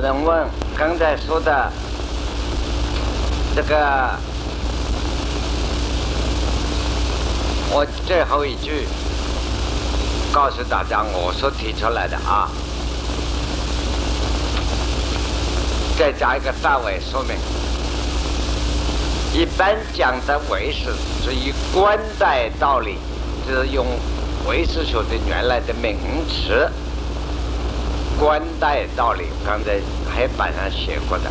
人问刚才说的这个，我最后一句告诉大家，我所提出来的啊，再加一个范围说明。一般讲的唯识是以观待道理，就是用唯识学的原来的名词。观待道理，刚才黑板上写过的。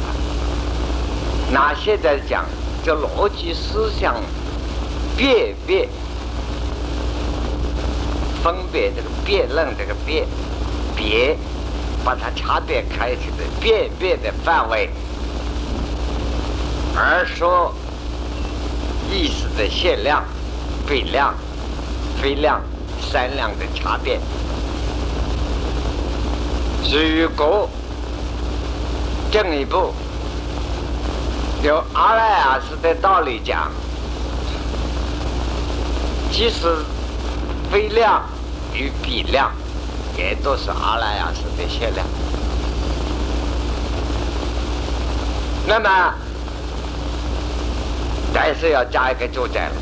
那现在讲，这逻辑思想辨别、分别这个辩论这个辨别，把它差别开启的辨别的范围，而说意识的限量、比量、非量、三量的差别。如果进一步由阿赖耶识的道理讲，即使非量与比量，也都是阿赖耶识的限量。那么，但是要加一个注解了，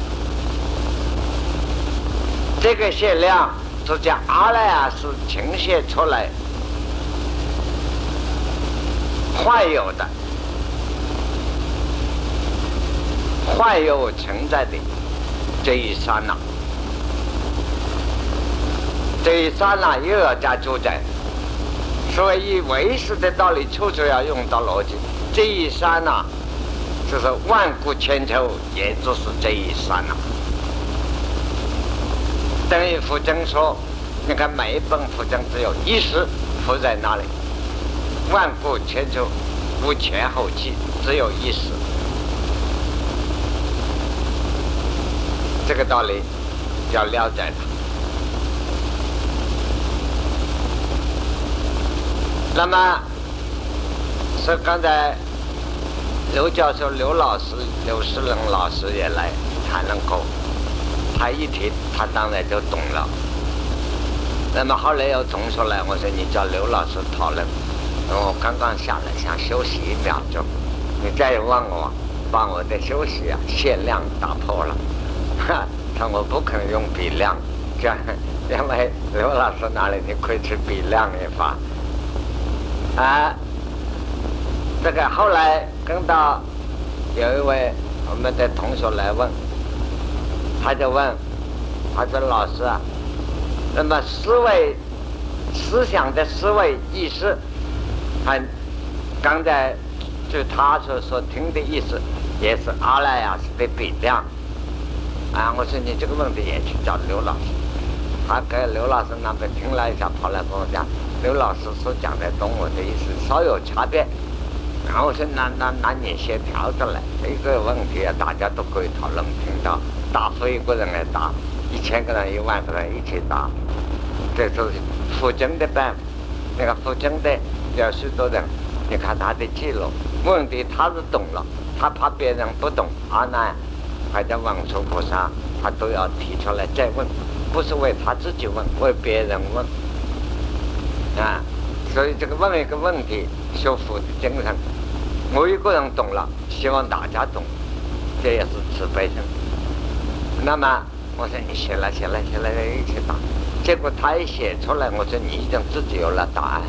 这个限量是将阿赖耶识呈现出来。坏有的，坏有存在的这一刹那，这一刹那又要加注解，所以以唯识的道理，处处要用到逻辑。这一刹那，就是万古千秋，也就是这一刹那。等于佛经说，你看每一本佛经只有一时佛在那里。万古千秋，无前后继，只有一时。这个道理要了解它。那么，是刚才刘教授、刘老师、刘世仁老师也来谈论过，他一提，他当然就懂了。那么后来有同学来，我说你叫刘老师讨论。我刚刚下来，想休息一秒钟，你再问我，把我的休息啊限量打破了。哈，他我不肯用比量，这样，因为刘老师那里你可以去比量一发。啊，这个后来跟到有一位我们的同学来问，他就问，他说老师啊，那么思维思想的思维意识。他刚才就他所所听的意思，也是阿赖耶识的比量啊！我说你这个问题也去找刘老师，他跟刘老师那边听了一下，跑来跟我讲，刘老师所讲的懂我的意思，稍有差别。然后我说那那那你先调出来，这个问题啊，大家都可以讨论，听到答复一个人来答，一千个人、一万个人一起答，这是附经的办法，那个附经的。有许多人，你看他的记录，问题他是懂了，他怕别人不懂，阿难还在文殊菩萨，他都要提出来再问，不是为他自己问，为别人问，啊，所以这个问一个问题，修复的精神，我一个人懂了，希望大家懂，这也是慈悲心。那么我说你写了写了写了一起答，结果他一写出来，我说你已经自己有了答案，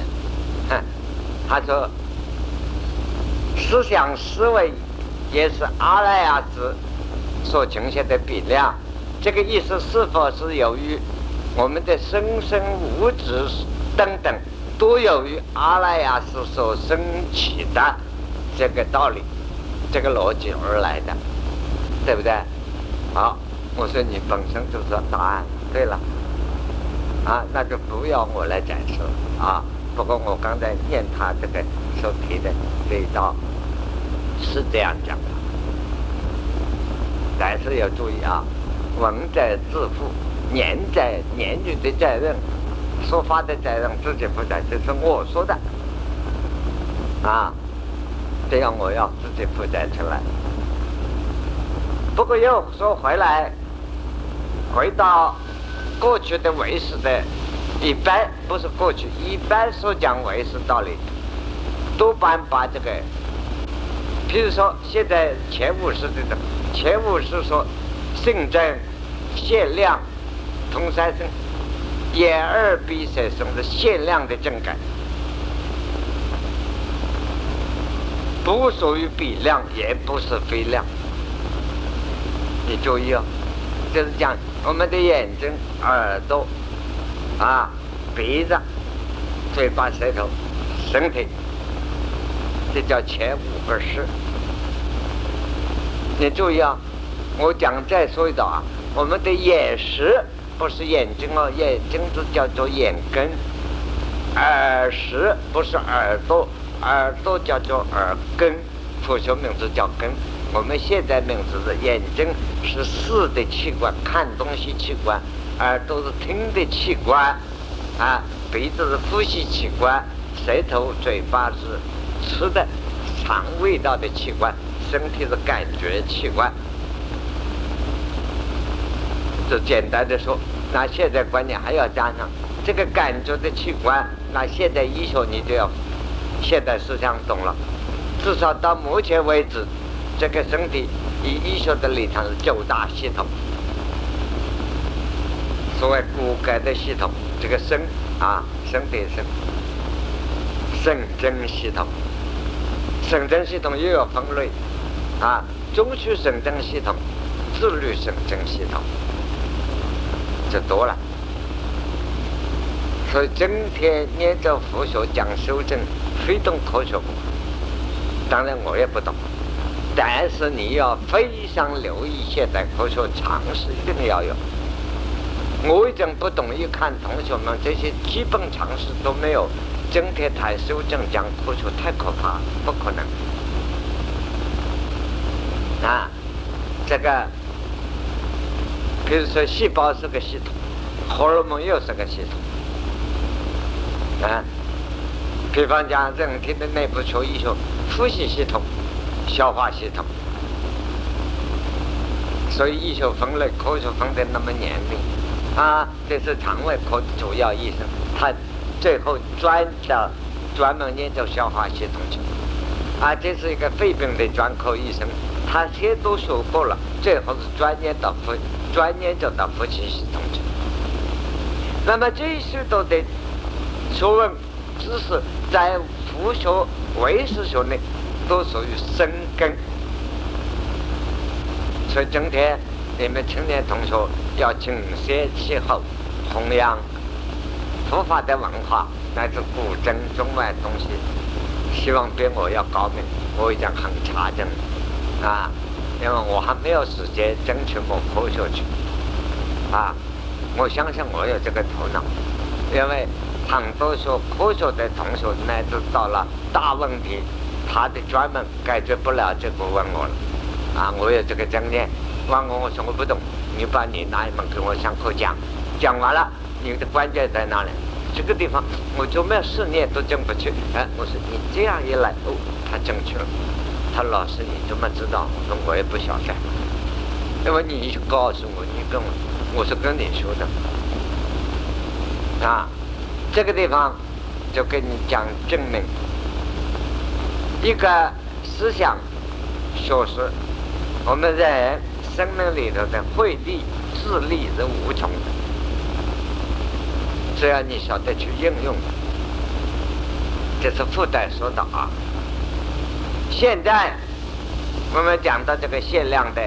哼。他说：“思想思维也是阿赖耶识所呈现的比量，这个意思是否是由于我们的生生物质等等都由于阿赖耶识所升起的这个道理、这个逻辑而来的，对不对？好，我说你本身就是答案。对了，啊，那就不要我来解释了啊。”不过我刚才念他这个所提的这一道是这样讲的，但是要注意啊，文在自负，年在年纪的责任，说法的责任自己负责，这是我说的啊，这样我要自己负责出来。不过又说回来，回到过去的为师的。一般不是过去，一般所讲唯识道理，多半把这个，譬如说现在前五十这种，前五十说性征、限量、通三生、眼耳鼻舌身是限量的正感，不属于比量，也不是非量。你注意哦，就是讲我们的眼睛、耳朵啊、鼻子、嘴巴、舌头、身体。这叫前五个识。你注意啊，我讲再说一道啊，我们的眼识不是眼睛哦，眼睛是叫做眼根；耳识不是耳朵，耳朵叫做耳根，佛学名字叫根。我们现在名字是眼睛是视的器官，看东西器官；耳朵是听的器官，啊，鼻子是呼吸器官，舌头、嘴巴是。吃的尝味道的器官，身体是感觉器官。这简单的说，那现在观念还要加上这个感觉的器官。那现在医学你就要现代思想懂了。至少到目前为止，这个身体以医学的立场是九大系统，所谓骨骼的系统，这个肾啊，身体肾，肾经系统。神经系统又要分类，啊，中枢神经系统、自律神经系统，就多了。所以今天念着佛学讲修正，非懂科学。当然我也不懂，但是你要非常留意现代科学常识，一定要有。我已经不懂，一看同学们这些基本常识都没有。今天谈修正讲科学太可怕，不可能。啊，这个，比如说细胞是个系统，荷尔蒙又是个系统。啊，比方讲人体的内部学医学，呼吸系统、消化系统，所以医学分类科学分得那么严密。啊，这是肠胃科主要医生，他。最后专到专门研究消化系统去，啊，这是一个肺病的专科医生，他先都学过了，最后是专研到呼，专研究到呼吸系统去。那么这些多的学问知识，在佛学、唯识学内都属于生根。所以今天你们青年同学要承先启后，弘扬。佛法的文化乃至古今中外东西，希望比我要高明。我已经很差劲了啊，因为我还没有时间争取我科学去啊。我相信我有这个头脑，因为很多学科学的同学乃至到了大问题，他的专门解决不了就不问我了啊。我有这个经验，问我我说我不懂，你把你那一门给我上课讲，讲完了。你的关键在哪里？这个地方我就没有试念都进不去。哎，我说你这样一来，哦，他进去了。他老师你怎么知道？我说我也不晓得。因为你告诉我，你跟我，我是跟你说的。啊，这个地方就跟你讲证明，一个思想学识，我们人生命里头的慧力、智力是无穷的。只要你晓得去应用，这是附带说的啊。现在我们讲到这个限量的、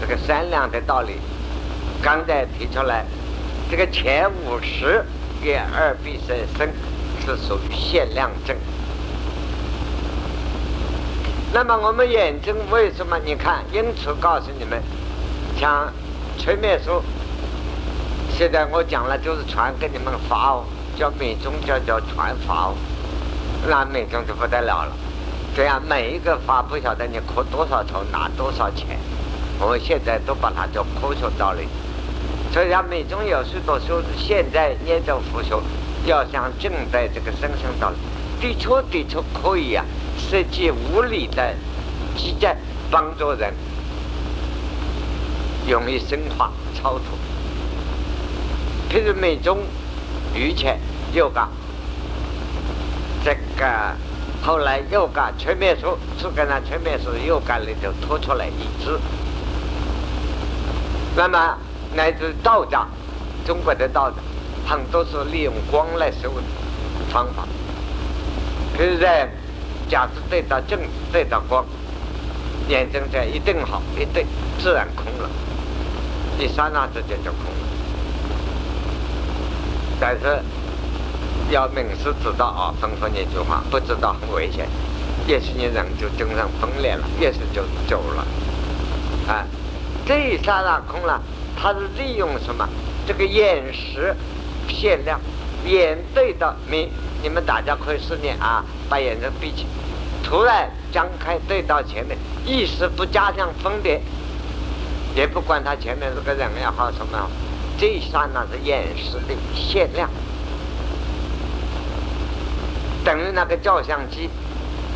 这个三量的道理，刚才提出来，这个前五十眼耳鼻舌身是属于限量症。那么我们眼睛为什么？你看，因此告诉你们，像催眠术。现在我讲了，就是传给你们法哦，叫美中叫叫传法哦，那美中就不得了了。这样每一个法不晓得你磕多少头拿多少钱，我们现在都把它叫科学道理。所以讲美中有许多说是现在研究佛学，要想正在这个生生道理，的确的确可以啊，设计无理的机制帮助人，容易深化超脱。譬如美中、瑜伽、yoga，这个后来又干全面书，是跟那全面书又干里头拖出来一支。那么乃至道家，中国的道家，很多是利用光来修方法。比如在假设对到正对到光，眼睛在一定好一对，自然空了，一刹那之间就空了。但是要明师知道啊，吩咐一句话，不知道很危险。也许你人就精神分裂了，也许就走了。啊，这一刹那空了，它是利用什么？这个眼识限量，眼对到明。你们大家可以试验啊，把眼睛闭起，突然张开对到前面，意识不加上分别，也不管他前面是个人也好什么，这一刹那是眼识的限量，等于那个照相机，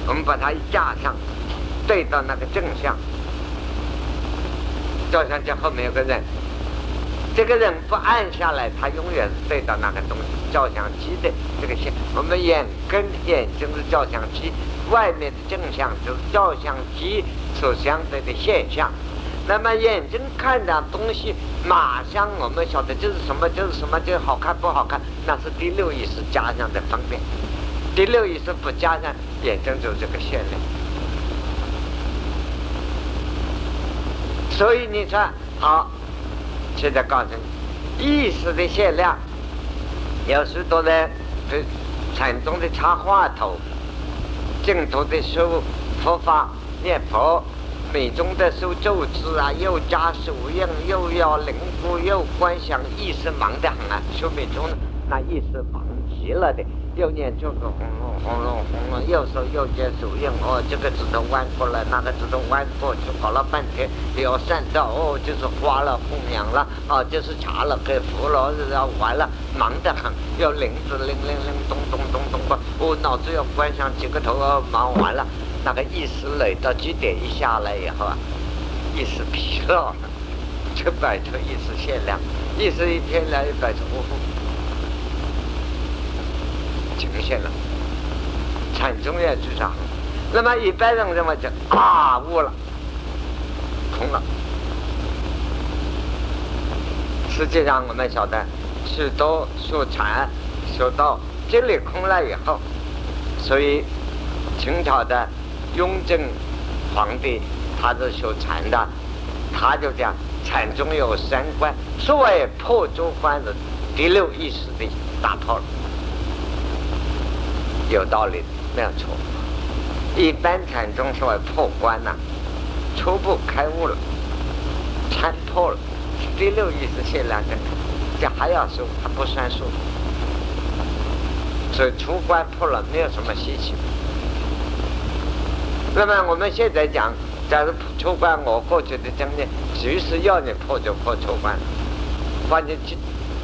我们把它架上，对到那个正像，照相机后面有个人。这个人不按下来，他永远是对到那个东西，照相机的这个线。我们眼跟眼睛是照相机，外面的正像就是照相机所相对的现象。那么眼睛看的东西，马上我们晓得就是什么，就是什么，就好看不好看，那是第六意识加上的方便。第六意识不加上，眼睛就这个限量。所以你说好。现在告诉你，意识的限量，有许多人对禅宗的插话头，净土的修佛法念佛，美中的修咒字啊，又加手印，又要灵符，又观想，意识忙得很啊。修美中那意识忙极了的。右念这个轰隆轰隆轰隆，右手右肩手印哦，这个指头弯过来，那个指头弯过去，搞了半天要善道哦，就是花了供养了哦，就是茶了给佛了，要完了，忙得很，要铃子铃铃铃咚咚咚咚吧，我脑子要关上几个头哦，忙完了，那个意识累到极点一下来以后啊，意识疲劳，就摆脱意识限量，意识一天来一百重复。呈现了，禅宗也至少。那么一般人认为就啊悟了，空了。实际上我们晓得，许多修禅修到这里空了以后，所以清朝的雍正皇帝他是修禅的，他就讲禅宗有三观，所谓破诸观是第六意识的打破了。有道理，没有错。一般禅宗所谓破关呐，初步开悟了，参破了，第六意识限量的，这还要数，它不算数。所以出关破了，没有什么稀奇。那么我们现在讲，假如出关，我过去的经验，随时要你破就破出关，把你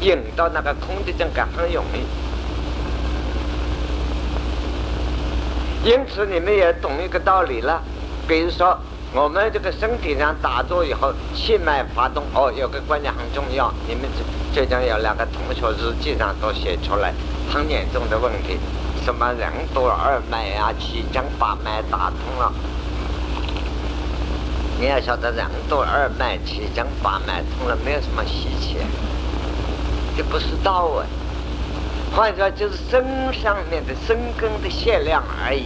引到那个空的境界很容易。因此，你们也懂一个道理了。比如说，我们这个身体上打坐以后，气脉发动，哦，有个观念很重要。你们最近有两个同学日记上都写出来，很严重的问题，什么任督二脉啊、七经八脉打通了。你要晓得，任督二脉、七经八脉通了，没有什么稀奇，这不是道啊。换句话就是身上面的生根的限量而已，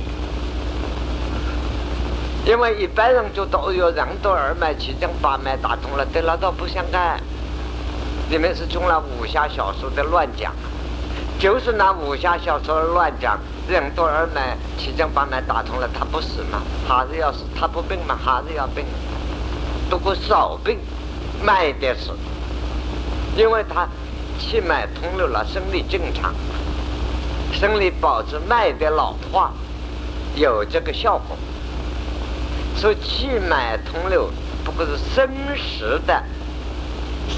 因为一般人就都有任督二脉、七经八脉打通了，对那倒不相干。你们是中了武侠小说的乱讲，就是拿武侠小说乱讲，任督二脉、七经八脉打通了，他不死嘛？还是要死？他不病嘛？还是要病？不过少病，慢一点死，因为他。气脉通流了，生理正常，生理保持脉的老化，有这个效果。所以气脉通流不过是生时的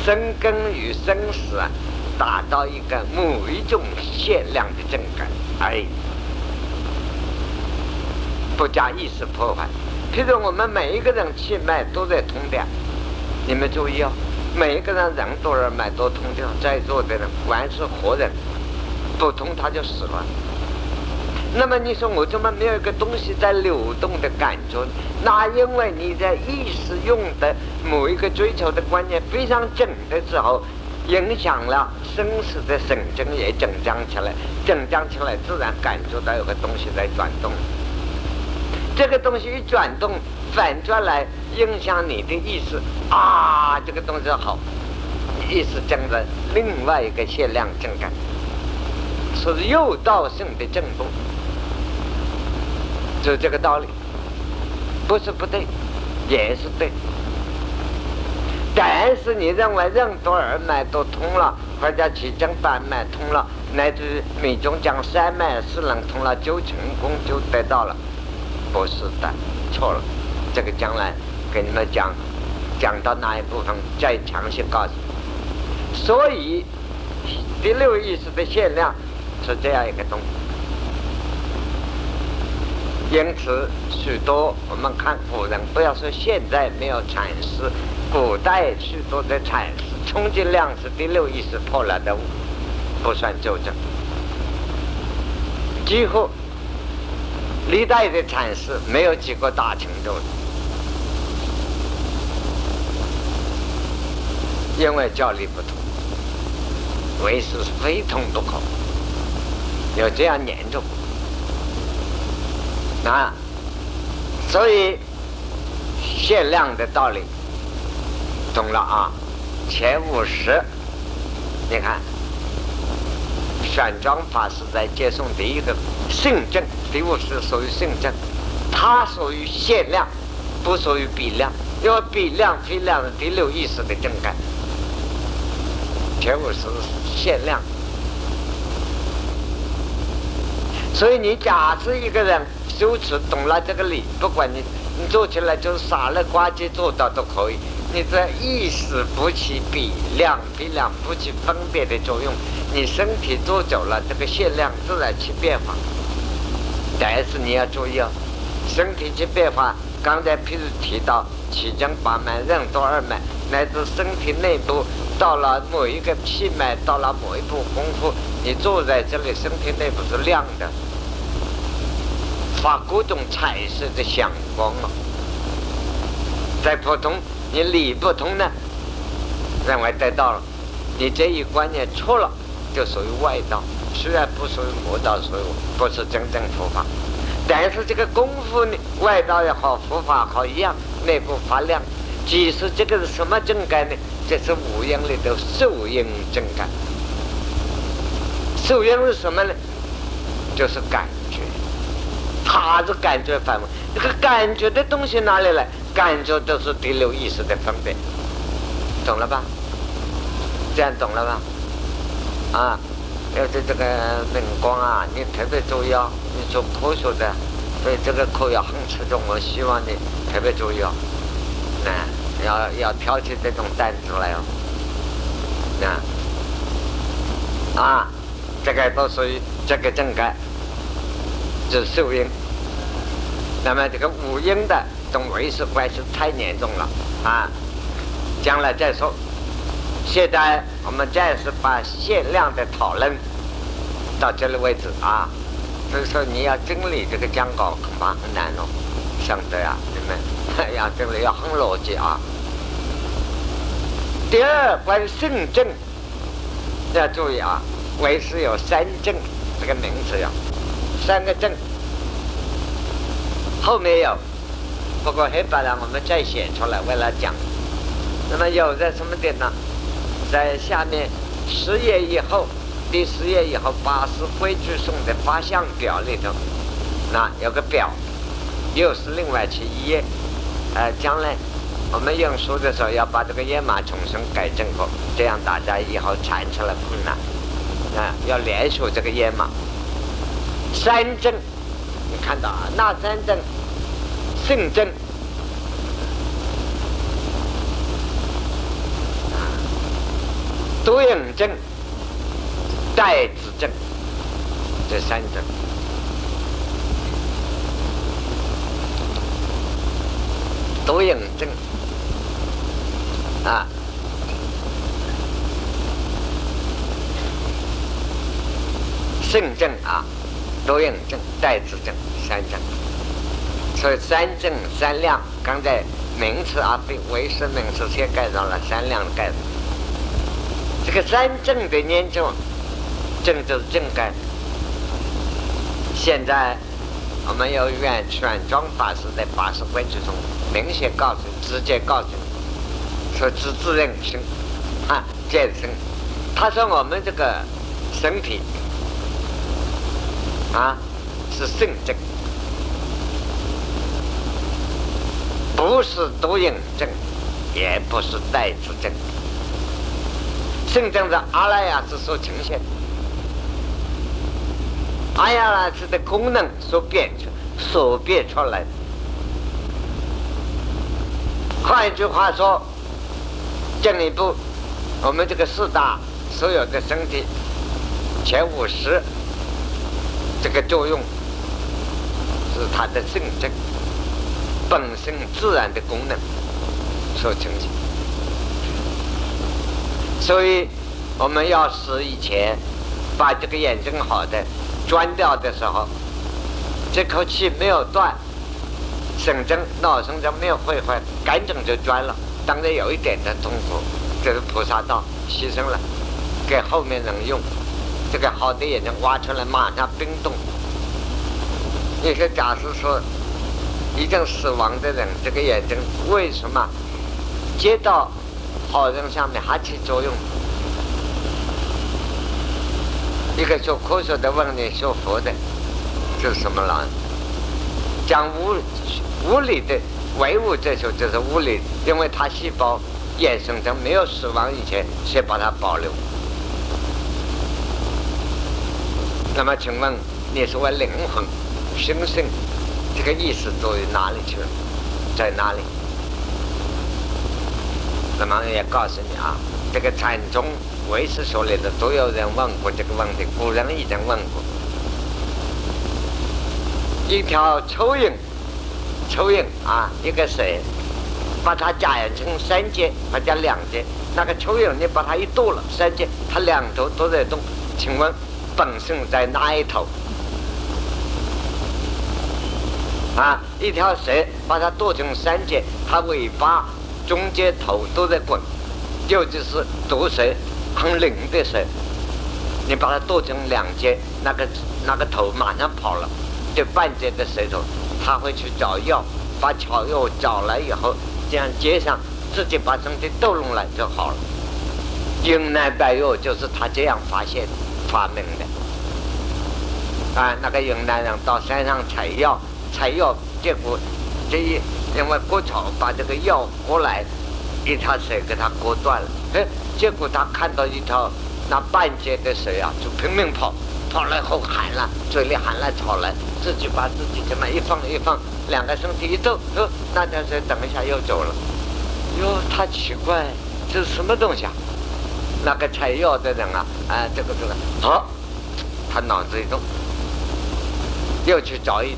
生根与生死啊，达到一个某一种限量的正感而已，不加意识破坏。譬如我们每一个人气脉都在通的，你们注意哦。每一个人人多而脉都通掉，在座的人，凡是活人，不通他就死了。那么你说我怎么没有一个东西在流动的感觉？那因为你在意识用的某一个追求的观念非常紧的时候，影响了生死的神经也紧张起来，紧张起来自然感觉到有个东西在转动。这个东西一转动，反转来影响你的意识啊，这个东西好，意识跟着另外一个限量正感，是诱导性的震动。就这个道理，不是不对，也是对。但是你认为任督二脉都通了，或者七经八脉通了，乃至密宗讲三脉四能通了，就成功就得到了，不是的，错了。这个将来给你们讲，讲到哪一部分再详细告诉。所以第六意识的限量是这样一个东西。因此，许多我们看古人，不要说现在没有阐释，古代许多的阐释，冲击量是第六意识破了的，不算纠正。几乎历代的阐释没有几个大成就的，因为教理不同，为师非同不可，有这样念着。啊，所以限量的道理懂了啊。前五十，你看，玄奘法师在接送第一个圣证，第五十属于圣证，它属于限量，不属于比量，因为比量非量是第六意识的正感，全部是限量。所以你假设一个人。修持懂了这个理，不管你你做起来就是傻了呱唧做到都可以。你这意识不起比量比量不起分别的作用，你身体做久了，这个限量自然起变化。但是你要注意哦，身体起变化，刚才譬如提到七经八脉、任督二脉，乃至身体内部到了某一个气脉，到了某一步功夫，你坐在这里，身体内部是亮的。发各种彩色的祥光了，在普通你理不通呢，认为得到了，你这一观念错了，就属于外道，虽然不属于魔道，属于不是真正佛法，但是这个功夫呢，外道也好，佛法好一样，内部发亮。即使这个是什么正感呢？这是五阴里的受阴正感。受阴是什么呢？就是感觉。他是感觉范围，这个感觉的东西哪里来？感觉都是第六意识的分别，懂了吧？这样懂了吧？啊，要是这个明光啊，你特别注意哦。你做科学的，所以这个科学很吃重，我希望你特别注意哦。那要要挑起这种担子来哦。那啊，这个都属于这个正感。是受阴，那么这个五阴的这种维持关系太严重了啊！将来再说。现在我们暂时把限量的讨论到这里为止啊。所以说你要整理这个讲稿恐怕很难哦，相对啊，你们要整理要很逻辑啊。第二，关于圣正要注意啊，为师有三正这个名词呀。三个正，后面有，不过黑板上我们再写出来为了讲。那么有在什么点呢？在下面十页以后，第十页以后八十规矩送的八项表里头，那有个表，又是另外去一页。呃，将来我们用书的时候要把这个页码重新改正过，这样大家以后传出来困难。啊，要连续这个页码。三正，你看到啊？那三正，圣正，多应正，代子正，这三正，多应正，啊，圣正啊。多应症、带子症三证。所以三证三量，刚才名词啊被为是名词先盖上了三量的盖子。这个三证的研究，症就是症盖。现在我们有愿全庄法师在八十规矩中明显告诉、直接告诉，说自自认生啊健身。他说我们这个身体啊是肾症。不是多应症，也不是带子症，真正是阿赖耶识所呈现，阿赖耶识的功能所变出、所变出来的。换一句话说，进一步，我们这个四大所有的身体前五十，这个作用是它的肾症。本身自然的功能所呈现，所以我们要使以前把这个眼睛好的钻掉的时候，这口气没有断，神经脑神经没有毁坏，赶紧就钻了。当然有一点的痛苦，这是菩萨道牺牲了，给后面人用。这个好的眼睛挖出来，马上冰冻。有些假设说。已经死亡的人，这个眼睛为什么接到好人上面还起作用？一个学科学的问你，学佛的，这是什么了？讲物物理的唯物哲学就是物理，因为它细胞衍生成没有死亡以前，先把它保留。那么，请问你是为灵魂、心性？这个意识到哪里去了？在哪里？那么也告诉你啊，这个禅宗唯识说里的都有人问过这个问题，古人已经问过。一条蚯蚓，蚯蚓啊，一个水，把它假成三节，或者两节。那个蚯蚓，你把它一剁了，三节，它两头都在动。请问本身在哪一头？啊，一条蛇把它剁成三节，它尾巴、中间、头都在滚，尤其是毒蛇，很灵的蛇，你把它剁成两截，那个那个头马上跑了，这半截的舌头，他会去找药，把草药找来以后，这样接上，自己把身体逗弄来就好了。云南白药就是他这样发现、发明的。啊，那个云南人到山上采药。采药，结果这一因为割草把这个药割来，一条蛇给他割断了。哎，结果他看到一条那半截的蛇啊，就拼命跑，跑来后喊了，嘴里喊了草来，自己把自己这么一放一放，两个身体一动，哦，那条蛇等一下又走了。哟，他奇怪，这是什么东西啊？那个采药的人啊，啊，这个这个，好，他脑子一动，又去找一。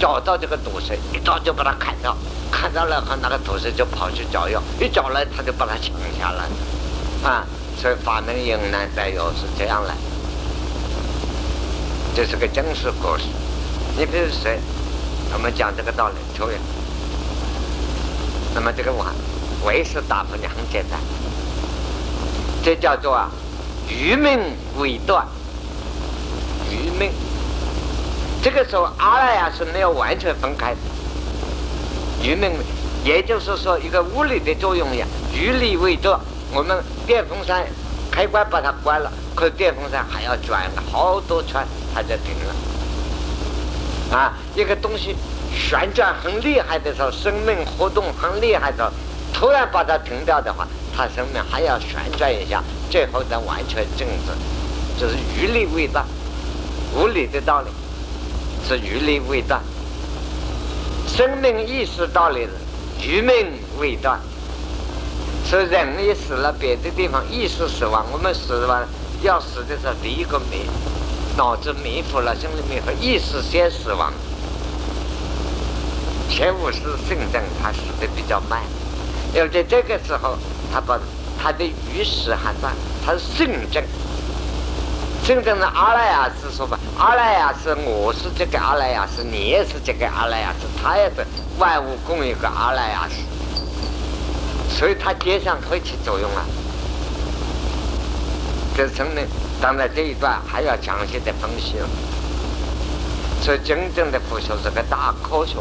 找到这个毒蛇，一刀就把它砍掉，砍到了后，那个毒蛇就跑去找药，一找来他就把它抢下来，啊，所以发明云南白药是这样来，这是个真实故事。你比如说，我们讲这个道理，抽烟，那么这个碗，为是答复你很简单，这叫做啊，愚命未断，愚命。这个时候，阿赖耶是没有完全分开的，愚命，也就是说一个物理的作用呀，余力未断。我们电风扇开关把它关了，可电风扇还要转好多圈，它就停了。啊，一个东西旋转很厉害的时候，生命活动很厉害的时候，突然把它停掉的话，它生命还要旋转一下，最后再完全静止，这是余力未断，物理的道理。是余力未断，生命意识道理是余命未断。是人一死了，别的地方意识死亡。我们死了要死的时候，第一个迷，脑子迷糊了，心里迷糊，意识先死亡。前五是肾症，他死的比较慢，要在这个时候，他把他的余识还在，他是肾症。真正的阿赖耶识说法，阿赖耶斯，我是这个阿赖耶斯，你也是这个阿赖耶斯，他也是万物共一个阿赖耶识，所以它接上会起作用啊。这真的，当然这一段还要详细的分析了。所以真正的佛学是个大科学，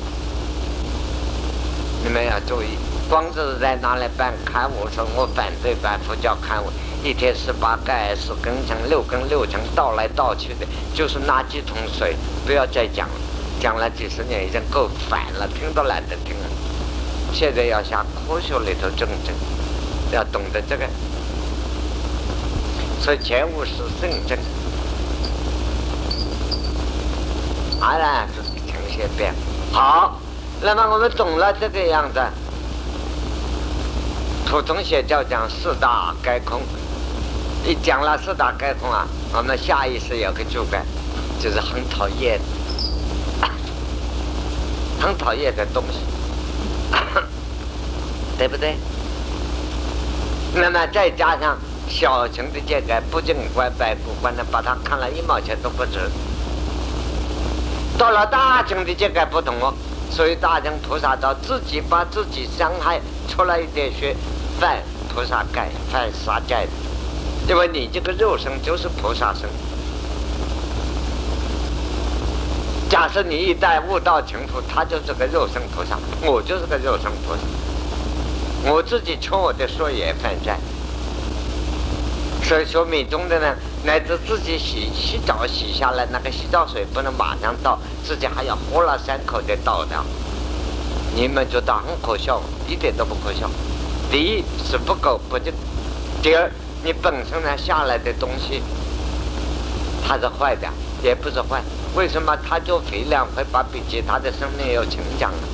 你们要注意。光是在拿来办刊物，说我反对办佛教刊物，一天十八盖十根层六根六层倒来倒去的，就是拿几桶水，不要再讲了，讲了几十年已经够烦了，听都懒得听了。现在要向科学里头证证，要懂得这个，所以前五是圣正，当然是呈现变。好。那么我们懂了这个样子。普通写教讲四大概空，一讲了四大概空啊，我们下意识有个主观，就是很讨厌，很讨厌的东西，对不对？那么再加上小乘的这个不净观、白不观的，把它看了一毛钱都不值。到了大乘的这个不同哦，所以大乘菩萨道自己把自己伤害出来一点血。犯菩萨戒，犯杀戒，因为你这个肉身就是菩萨身。假设你一旦悟道成佛，他就是个肉身菩萨，我就是个肉身菩萨，我自己求我的说也犯债。所以说密宗的呢，乃至自己洗洗澡洗下来，那个洗澡水不能马上倒，自己还要喝了三口再倒掉。你们觉得很可笑，一点都不可笑。第一是不够不净，第二你本身呢下来的东西，它是坏的，也不是坏，为什么它就肥量会把比其他的生命要成长呢？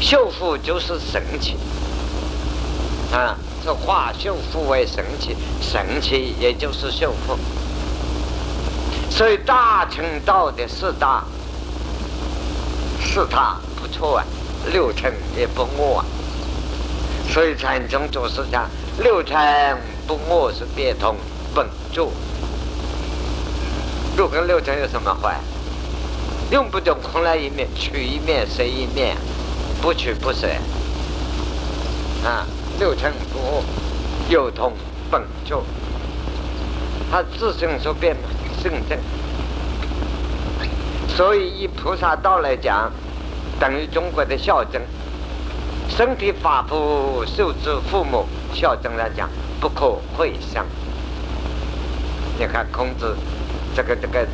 修复就是神奇，啊，这化修复为神奇，神奇也就是修复，所以大乘道的四大，四大不错啊，六乘也不恶啊。所以禅宗祖师讲六尘不没是变通本住，六根六尘有什么坏？用不着空来一面，取一面舍一面，不取不舍。啊，六尘不没有同本住，它自性所变圣正。所以以菩萨道来讲，等于中国的孝正。身体发肤受之父母，孝正来讲不可毁伤。你看孔子这个这个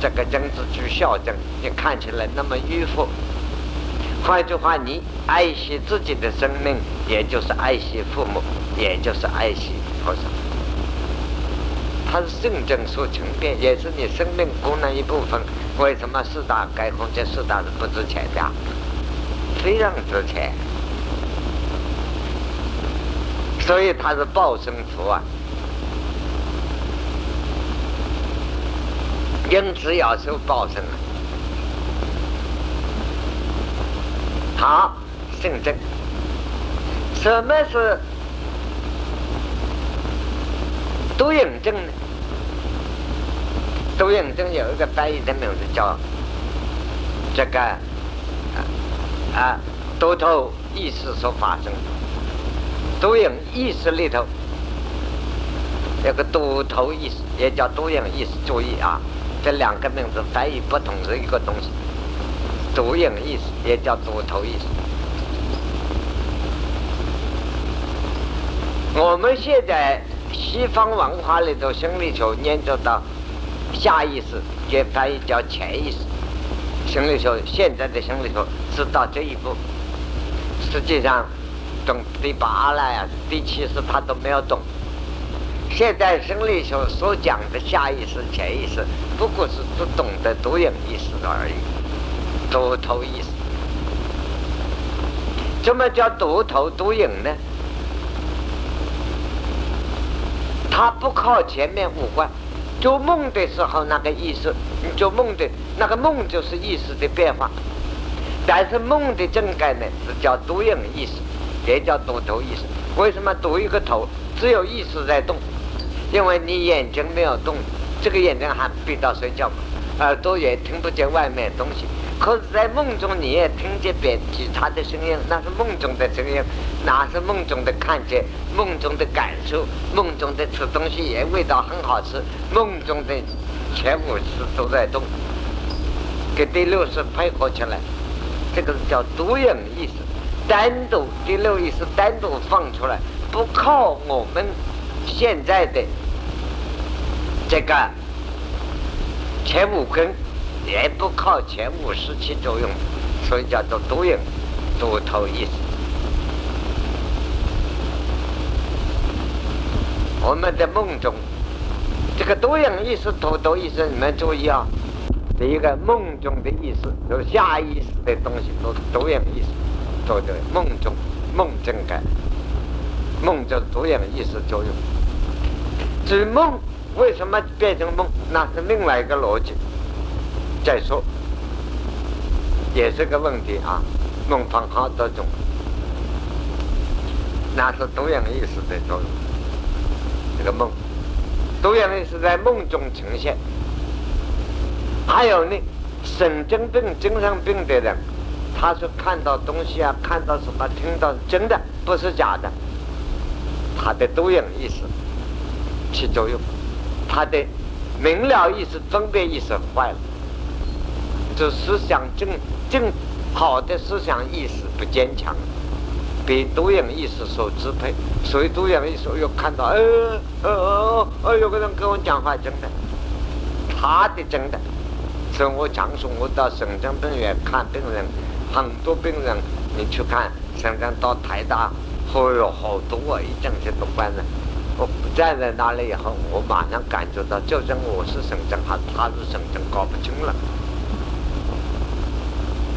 这个曾子举孝正，你看起来那么迂腐。换句话，你爱惜自己的生命，也就是爱惜父母，也就是爱惜菩萨。它是圣正所成变，也是你生命功能一部分。为什么四大该空这四大是不值钱的？非常值钱。所以他是报生福啊，因此要受报生啊。好，圣正，什么是独影正呢？独影正有一个翻译的名字叫这个啊，多头意识所发生。多影意识里头有个多头意识，也叫多影意识。注意啊，这两个名字翻译不同是一个东西。独影意识也叫多头意识。我们现在西方文化里头心理学研究到下意识，也翻译叫潜意识。心理学现在的心理学是到这一步，实际上。懂第八了呀，第七识他都没有懂。现在生理学所讲的下意识、潜意识，不过是不懂得多影意识而已，多头意识。什么叫独头独影呢？它不靠前面五官。做梦的时候那个意识，你做梦的那个梦就是意识的变化，但是梦的正概呢是叫多影意识。也叫多头意识。为什么多一个头？只有意识在动，因为你眼睛没有动，这个眼睛还闭到睡觉，耳朵也听不见外面东西。可是，在梦中你也听见别其他的声音，那是梦中的声音，那是梦中的看见，梦中的感受，梦中的吃东西也味道很好吃，梦中的全五识都在动，跟第六识配合起来，这个是叫独影意识，单独第六意识单独放出来，不靠我们现在的这个前五根。也不靠前五识起作用，所以叫做独影、独头意识。我们的梦中，这个独影意识、独头意识，你们注意啊！第一个梦中的意识，就是下意识的东西，都是独影意识，做的梦中梦境感，梦就是独影意识作用。至于梦为什么变成梦，那是另外一个逻辑。再说，也是个问题啊。梦方好多种，那是多样意识的作用。这个梦，多样意识在梦中呈现。还有呢，神经病、精神病的人，他是看到东西啊，看到什么，听到真的，不是假的。他的多样意识起作用，他的明了意识、分别意识坏了。这思想正正好的思想意识不坚强，被多样意识所支配，所以多样意识又看到，呃呃呃呃，有个人跟我讲话真的，他的真的，所以我常说，我到省政病院看病人，很多病人你去看，省政到台大，哦哟好多啊，一整天都关了。我不站在那里以后，我马上感觉到，究竟我是省政还是他是省政，搞不清了。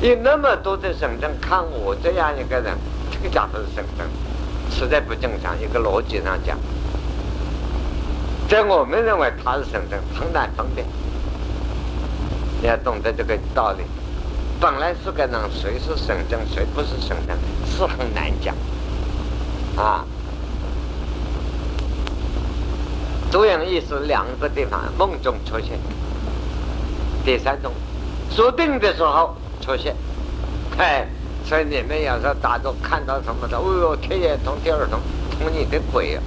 有那么多的省政看我这样一个人，这个家伙是省政，实在不正常。一个逻辑上讲，在我们认为他是省政，很难分辨。你要懂得这个道理。本来是个人，谁是省政，谁不是省政，是很难讲。啊，多样意识两个地方梦中出现。第三种，说定的时候。出现，哎，所以你们有时候打坐看到什么的，哦哟，天眼通、天耳通，通你的鬼啊！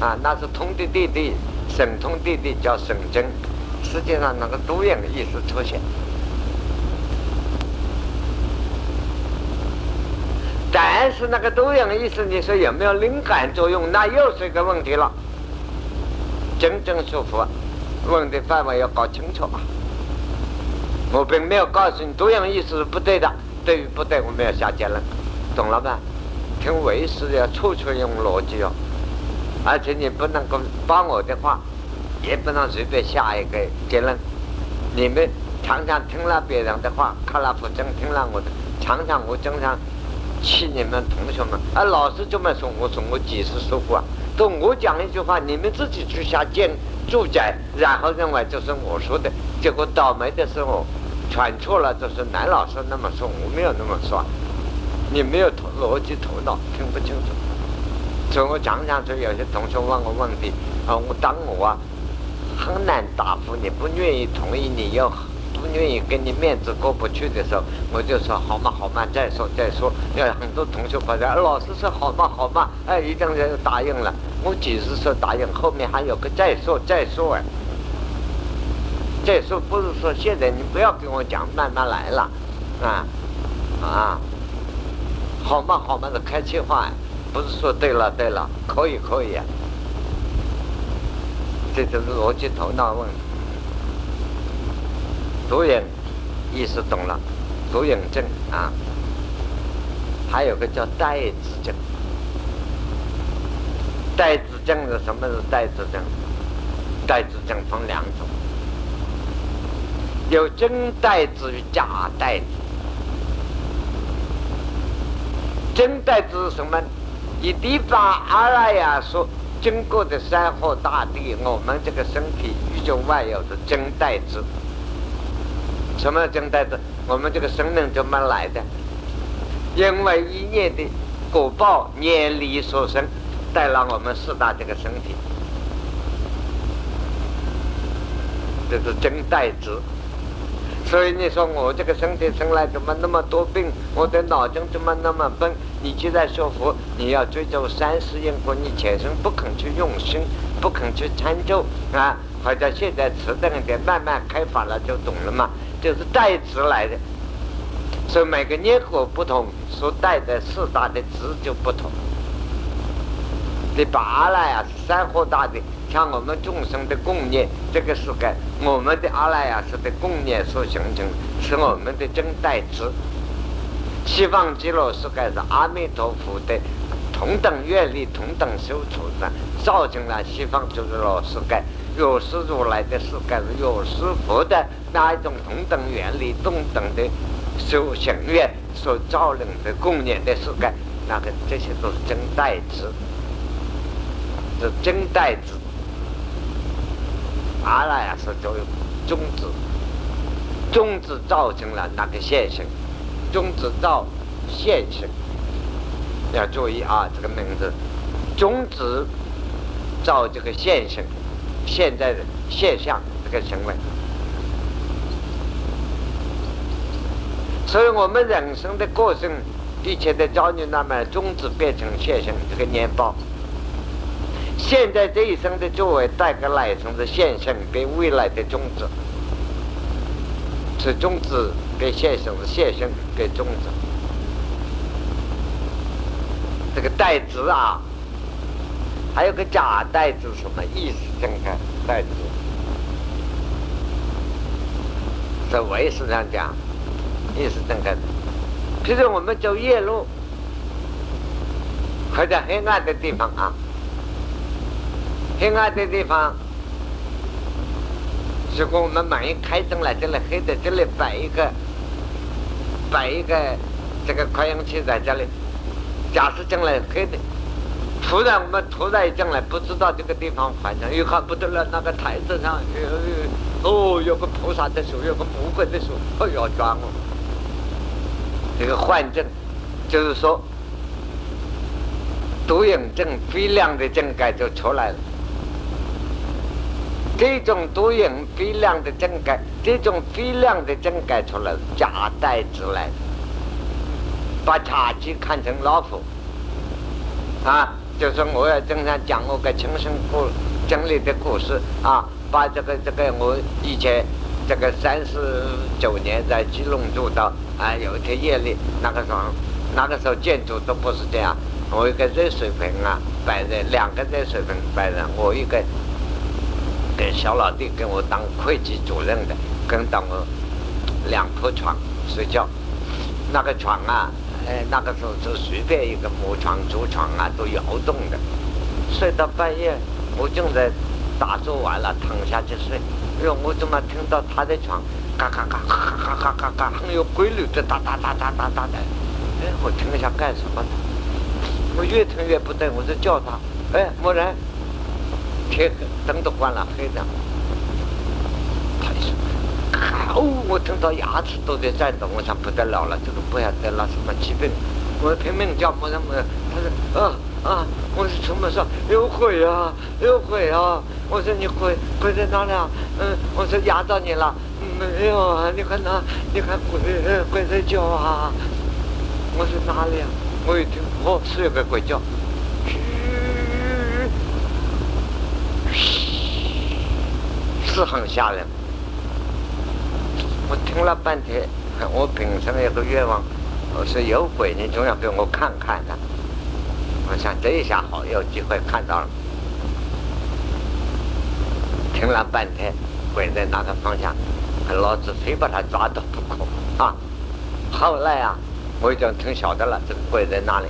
啊，那是通的弟弟，神通弟弟叫神真，实际上那个多样意识出现，但是那个多样意识，你说有没有灵感作用？那又是一个问题了。真正舒服，问题范围要搞清楚啊。我并没有告诉你多样意思是不对的，对与不对，我们要下结论，懂了吧？听为师要处处用逻辑哦，而且你不能够帮我的话，也不能随便下一个结论。你们常常听了别人的话，看了不正听了我的，常常我经常气你们同学们，啊，老师这么说，我说我几时说过啊？都我讲一句话，你们自己去下见住宅，然后认为这是我说的，结果倒霉的时候。传错了，就是男老师那么说，我没有那么说，你没有头逻辑头脑，听不清楚。所以我常常说，有些同学问我问题，啊，我当我啊很难答复，你不愿意同意，你又不愿意跟你面子过不去的时候，我就说好嘛好嘛，再说再说。有很多同学回来，老师说好嘛好嘛，哎，一定就答应了。我只是说答应，后面还有个再说再说哎。再说不是说现在你不要跟我讲，慢慢来了，啊啊，好嘛好嘛的开气话，不是说对了对了，可以可以，这就是逻辑头脑问。题。独眼意识懂了，独眼症啊，还有个叫带子症，带子症是什么是带子症？带子症分两种。有真代子与假代子。真代子是什么？以地方阿拉雅说，经过的山河大地，我们这个身体宇宙万有的真代子。什么真带子？我们这个生命怎么来的？因为一念的果报念力所生，带来我们四大这个身体。这是真代之。所以你说我这个身体生来怎么那么多病？我的脑筋怎么那么笨？你既然说佛，你要追究三世因果，你前生不肯去用心，不肯去参究啊，或者现在迟钝一点，慢慢开发了就懂了嘛，就是代之来的。所以每个念果不同，所带的四大的值就不同。第八来啊，三河大的。像我们众生的共念，这个是个我们的阿赖耶识的共念所形成，是我们的真代之。西方极乐世界是阿弥陀佛的同等愿力、同等修处的，造成了西方极乐世界。有师如来的世界，有师佛的那一种同等原理、同等的修行愿所造成的共念的世界，那个这些都是真代之，是真代子。阿赖耶识就种子，种子造成了那个现象，种子造现象，要注意啊，这个名字，种子造这个现象，现在的现象这个行为，所以我们人生的过程，一切的遭遇，那么种子变成现象，这个年报。现在这一生的作为，带给来生的现象跟未来的种子，是种子给现象是现象给种子。这个代子啊，还有个假代子，什么意思？这个代子，在唯识上讲，意思这个。譬如我们走夜路，或者黑暗的地方啊。黑暗的地方，如果我们门一开灯了，这里黑的，这里摆一个，摆一个这个扩音器在这里。假设进来黑的，突然我们突然进来，不知道这个地方反正又看不得了。那个台子上，哦，有个菩萨的手，有个魔鬼的手，哎呀，抓我！这个幻症，就是说，独影症、非量的症盖就出来了。这种多影非量的真改，这种非量的真改出来假代之来，把茶几看成老虎，啊，就是我要经常讲我个亲身故经历的故事啊，把这个这个我以前这个三十九年在基隆住到啊，有一天夜里那个时候那个时候建筑都不是这样，我一个热水瓶啊摆在两个热水瓶摆在我一个。给小老弟给我当会计主任的跟到我两铺床睡觉。那个床啊哎那个时候就随便一个木床竹床啊都摇动的。睡到半夜我正在打坐完了躺下去睡哎呦我怎么听到他的床嘎嘎嘎嘎嘎嘎嘎嘎很有规律的哒哒哒哒哒哒的。哎我听一下干什么我越听越不对我就叫他。哎某人天灯都关了，黑的。他就说：“哦，我听到牙齿都在颤抖，我想不得了了，这个不晓得了什么疾病。我拼命叫，没人没人。他说：啊啊！我说怎么说？有鬼啊，有鬼啊！我说你鬼鬼在哪里啊？嗯，我说压到你了。没有啊，你看那，你看鬼鬼在叫啊！我说哪里啊？我一听，哦，是有个鬼叫。”是很吓人。我听了半天，我平生有个愿望，我说有鬼，你总要给我看看的。我想这一下好，有机会看到了。听了半天，鬼在哪个方向？老子非把他抓到不可啊！后来啊，我已经听晓得了，这个鬼在哪里？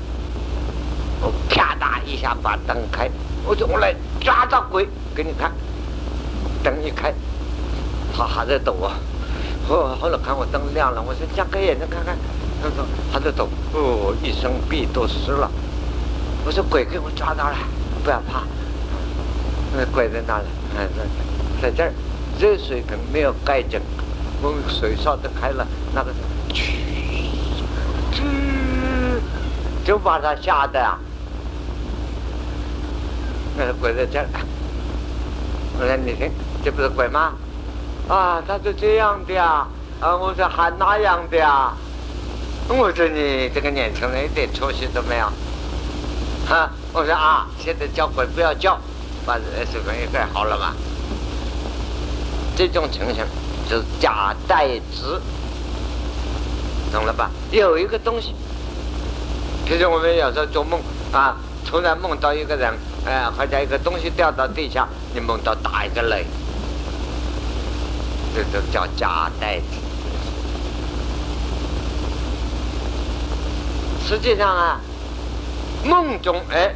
我啪嗒一下把灯开，我说我来抓到鬼给你看。灯一开，他还在抖啊！后后来看我灯亮了，我说睁开眼睛看看，他说还在抖，哦，一身臂都湿了。我说鬼给我抓到了，不要怕。那鬼在哪里？哎，在在这儿，热水瓶没有盖紧，我水烧都开了，那个去，就把他吓得啊！那个鬼在这儿，我说你听。这不是鬼吗？啊，他是这样的呀，啊，我说还那样的呀，我说你这个年轻人一点出息都没有，哈，我说啊，现在叫鬼不要叫，把水分也改好了嘛，这种情形就是假代之，懂了吧？有一个东西，比如我们有时候做梦啊，突然梦到一个人，哎，或者一个东西掉到地下，你梦到打一个雷。这都叫假代之。实际上啊，梦中哎，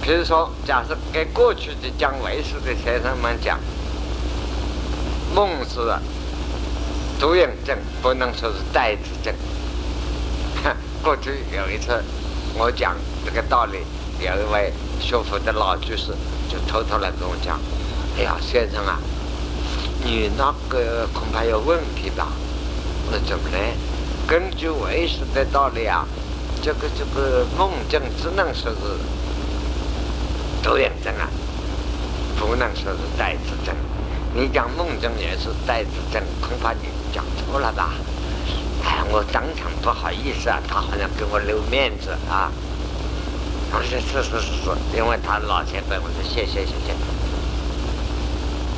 比如说，假设给过去的讲唯识的学生们讲，梦是独影症，不能说是代子症。过去有一次，我讲这个道理，有一位学佛的老居士就偷偷来跟我讲：“哎呀，先生啊。”你那个恐怕有问题吧？那怎么呢？根据唯识的道理啊，这个这个梦境只能说是多眼症啊，不能说是呆子症。你讲梦境也是呆子症，恐怕你讲错了吧？哎，我当场不好意思啊，他好像给我留面子啊。我说是是是是，因为他老前辈，我说谢谢谢谢。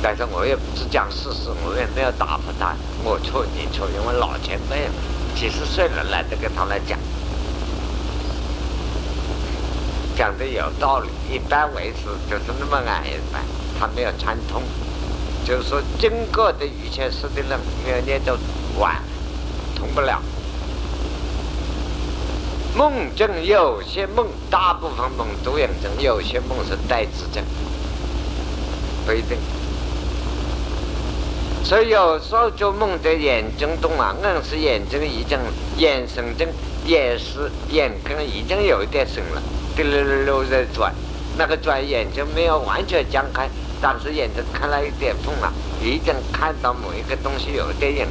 但是我也只讲事实，我也没有答复他。我错你错，因为老前辈几十岁了，来得跟他来讲，讲的有道理。一般为止就是那么矮一般，他没有参通。就是说，经过的一切事的人，远远都晚，通不了。梦症有些梦，大部分梦都有症，有些梦是带子症，不一定。所以有时候做梦的眼睛动啊，硬是眼睛已经眼神睁，也是眼根已经有一点神了，溜溜溜在转，那个转眼睛没有完全张开，但是眼睛看了一点缝了，已经看到某一个东西有点影。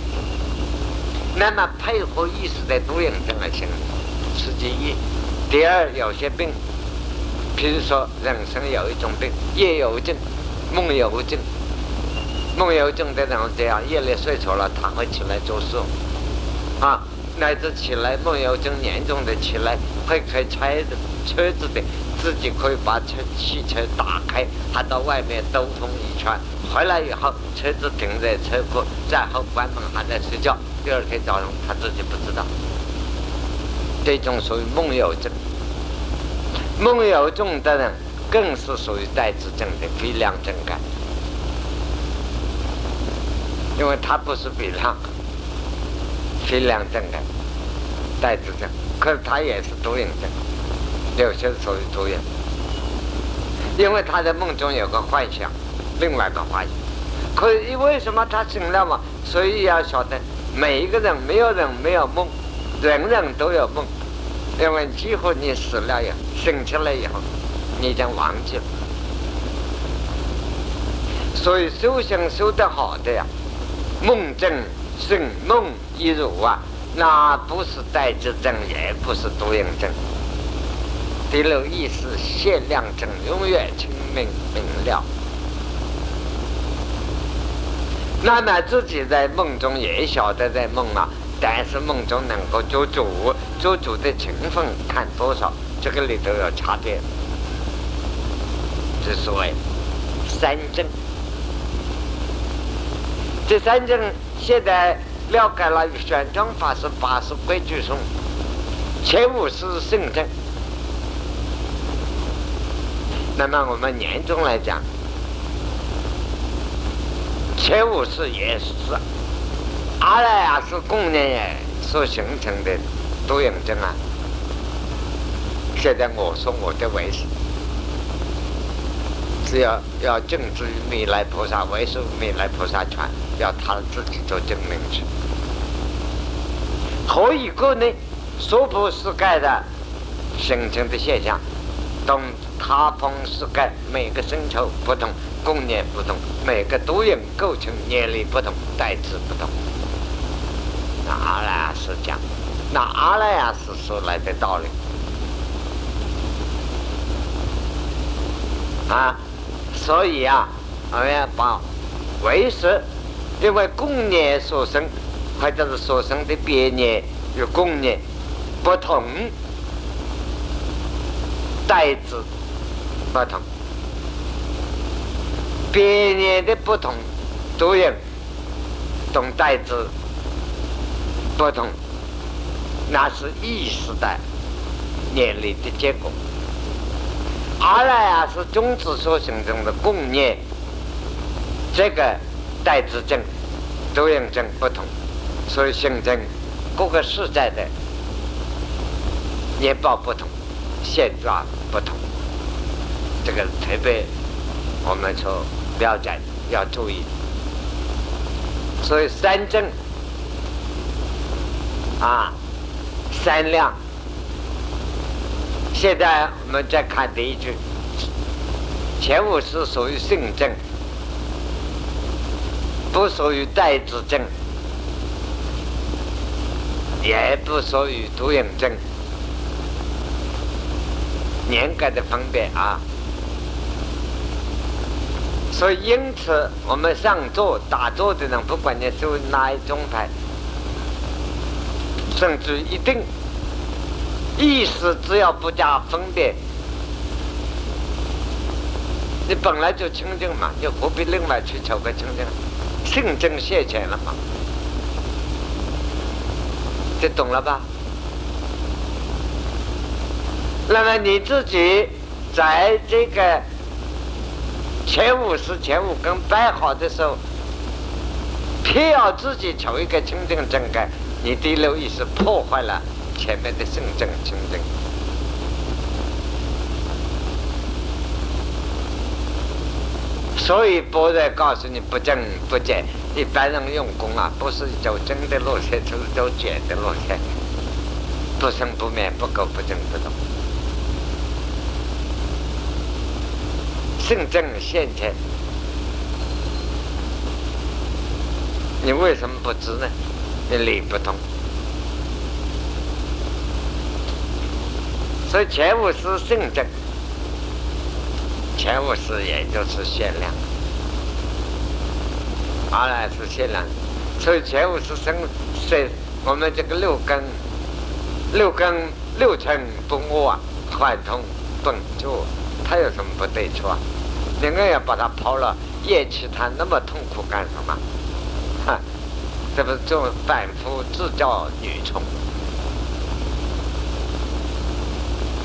那么配合意识的多影症而行，是第一。第二，有些病，比如说人生有一种病，夜游症、梦游症。梦游症的人这样，夜里睡着了，他会起来做事，啊，乃至起来梦游症严重的起来，会开车子车子的，自己可以把车汽车打开，他到外面兜风一圈，回来以后车子停在车库，然后关门还在睡觉，第二天早上他自己不知道，这种属于梦游症。梦游症的人更是属于带子症的非量症感。因为他不是比他非量证的带子证，可是他也是多影症，有些属于多影。因为他在梦中有个幻想，另外一个幻想。可是为什么他醒了嘛？所以要晓得，每一个人没有人没有梦，人人都有梦。因为几乎你死了以后，醒起来以后，你已经忘记了。所以修行修得好的呀。梦症生梦一如啊，那不是带子症，也不是多影症。第六意识限量症，永远清明明了。那么自己在梦中也晓得在梦啊，但是梦中能够做主，做主的成分看多少，这个里头有差别。这所谓三症。这三种现在了解了，玄奘法师八十规矩颂，前五是圣正。那么我们年终来讲，前五是也是阿赖耶是供念所形成的多影症啊。现在我说我的为是。是要要证知于弥来菩萨，为师弥来菩萨传，要他自己做证明去。何以故呢？娑婆世界的形成的现象，同他方世界每个星球不同，供念不同，每个多影构成念力不同，代质不同。那阿赖耶是讲，那阿赖耶是说来的道理啊。所以啊，我们要把唯识因为共业所生，或者是所生的别业与共业不同，代字不同，别业的不同，都有同代字不同，那是意识的年龄的结果。二来啊，是种子所形成的共业，这个代字证。多样症不同，所以形成各个时代的年报不同，现状不同，这个特别我们说了解要注意。所以三正啊，三量。现在我们再看第一句，前五是属于性正。不属于代子症，也不属于独影症，严格的分别啊。所以，因此我们上座打坐的人，不管你属于哪一种派，甚至一定意识只要不加分别，你本来就清净嘛，就何必另外去求个清净？性正现前了嘛？这懂了吧？那么你自己在这个前五十、前五根摆好的时候，偏要自己求一个清净正盖，你第六意识破坏了前面的性正清净。所以，般若告诉你不增不减。一般人用功啊，不是走真的路线，就是走减的路线。不生不灭，不垢不净不动。性正现前，你为什么不知呢？你理不通。所以前五是性正。前五十也就是限量，二来是限量，所以前五十生是我们这个六根、六根六尘不我啊，幻通本就，它有什么不对处啊？你硬要把它抛了，厌弃它那么痛苦干什么？哼，这不是就反复自造女虫？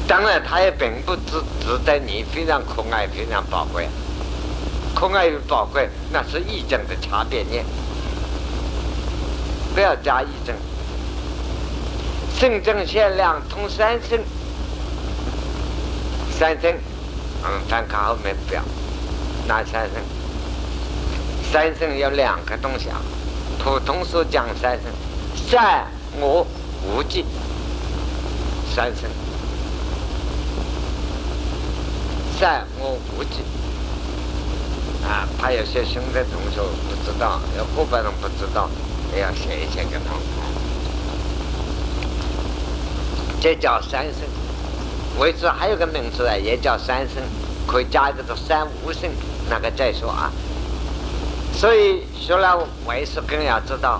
当然，它也并不值值得你非常可爱、非常宝贵。可爱与宝贵，那是义正的差别念，不要加义正。圣正限量通三圣，三圣，我们翻看后面表，哪三圣？三圣有两个东西啊，普通所讲三圣，善恶无记，三圣。善恶无记啊！他有些新的同学不知道，有后半人不知道，也要写一写给他们。这叫三圣，为此还有个名字啊，也叫三圣，可以加一个三无圣，那个再说啊。所以学了为师更要知道，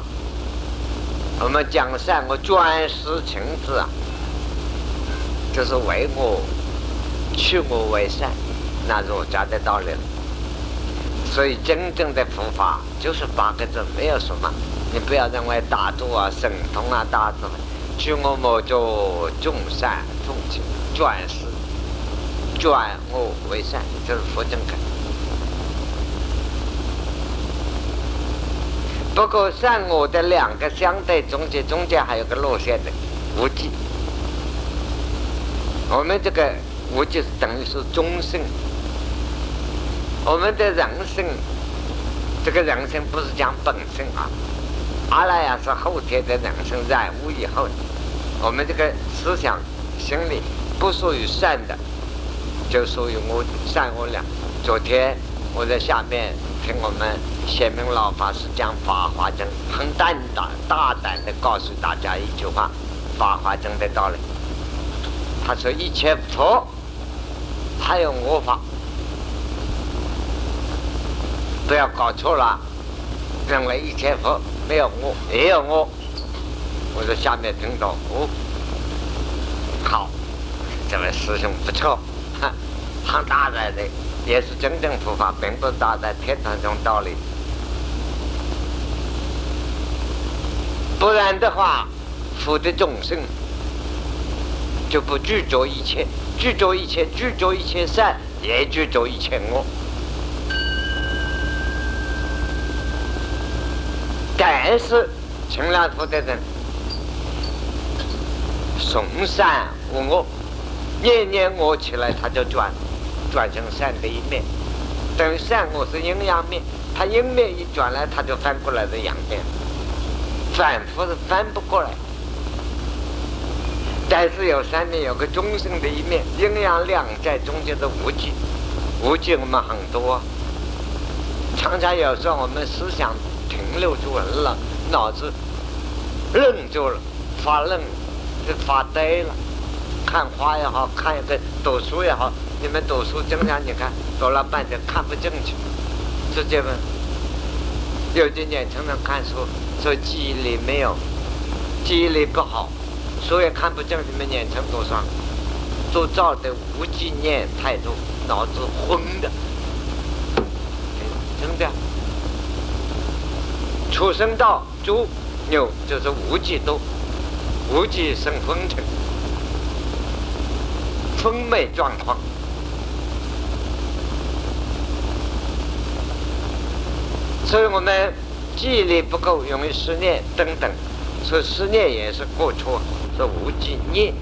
我们讲善我专师情志啊，就是为我。去我为善，那儒家的道理了。所以真正的佛法就是八个字，没有什么。你不要认为大坐啊、神通啊、大智慧。去我莫作众善奉行，转世转我为善，就是佛正根。不过善恶的两个相对中间，中间还有个落线的无记。我们这个。我就是等于是终生，我们的人生，这个人生不是讲本身啊，阿赖耶是后天的人生染污以后，我们这个思想、心理不属于善的，就属于我善恶两。昨天我在下面听我们显明老法师讲《法华经》，很大、大胆的告诉大家一句话，《法华经》的道理。他说：“一切佛。”还有恶法，不要搞错了。认为一切佛没有我，也有我。我在下面听到，哦，好，这位师兄不错，哈，他打在的也是真正佛法，并不是打在天堂中道理。不然的话，福的众生就不执着一切，执着一切，执着一切善，也执着一切恶。但是，清凉佛的人，从善无恶，念念恶起来，他就转，转成善的一面。等善恶是阴阳面，他阴面一转来，他就翻过来的阳面，反复是翻不过来。但是有三面，有个中性的一面，阴阳两在中间的无极，无极我们很多，常常有时候我们思想。停留住了，脑子愣住了，发愣，发呆了。看花也好看一个，读书也好，你们读书经常你看读了半天看不进去，直接问。有的年轻人看书说记忆力没有，记忆力不好，所以看不见。你们年轻多少？都造的无纪念太多，脑子昏的，真的。出生到猪牛就是无忌多，无忌生风尘，风昧状况。所以我们记忆力不够，容易失念等等，所以失念也是过错，是无记念。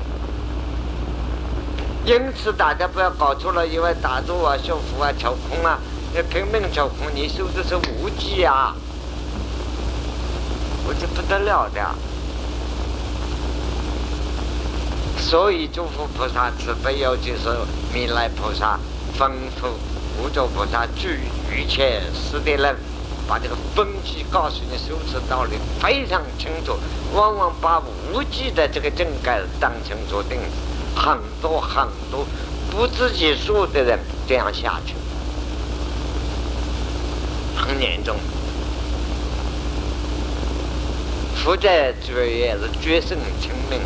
因此大家不要搞错了，以为打坐啊、修福啊、求空啊，要拼命求空，你修的是无记啊。我就不得了的，所以诸佛菩萨慈悲要就是弥勒菩萨吩咐无著菩萨具一切师的人，把这个分析告诉你修持道理非常清楚，往往把无记的这个正盖当成做定，很多很多不自己说的人这样下去，很严重。佛在觉也是觉胜清明，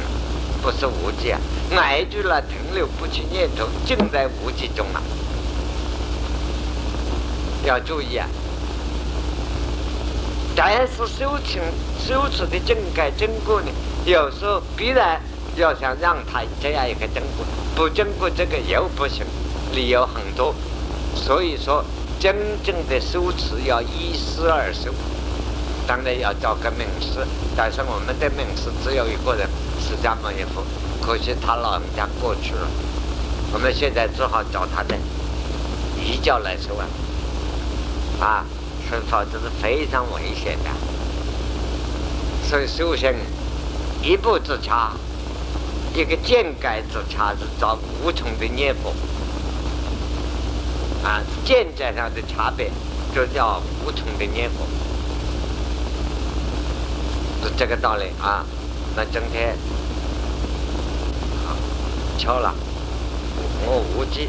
不是无记啊！爱住了停留不去念头，尽在无记中啊！要注意啊！但是修持修持的正改正果呢，有时候必然要想让他这样一个正果，不正果这个又不行，理由很多。所以说，真正的修持要一师而修。当然要找个名师，但是我们的名师只有一个人，释迦牟尼佛。可惜他老人家过去了，我们现在只好找他的遗教来说啊，啊，否则是非常危险的。所以修行一步之差，一个见改之差，是造无穷的孽果。啊，见在上的差别，就叫无穷的孽果。是这个道理啊！那今天，好，巧了，我无忌。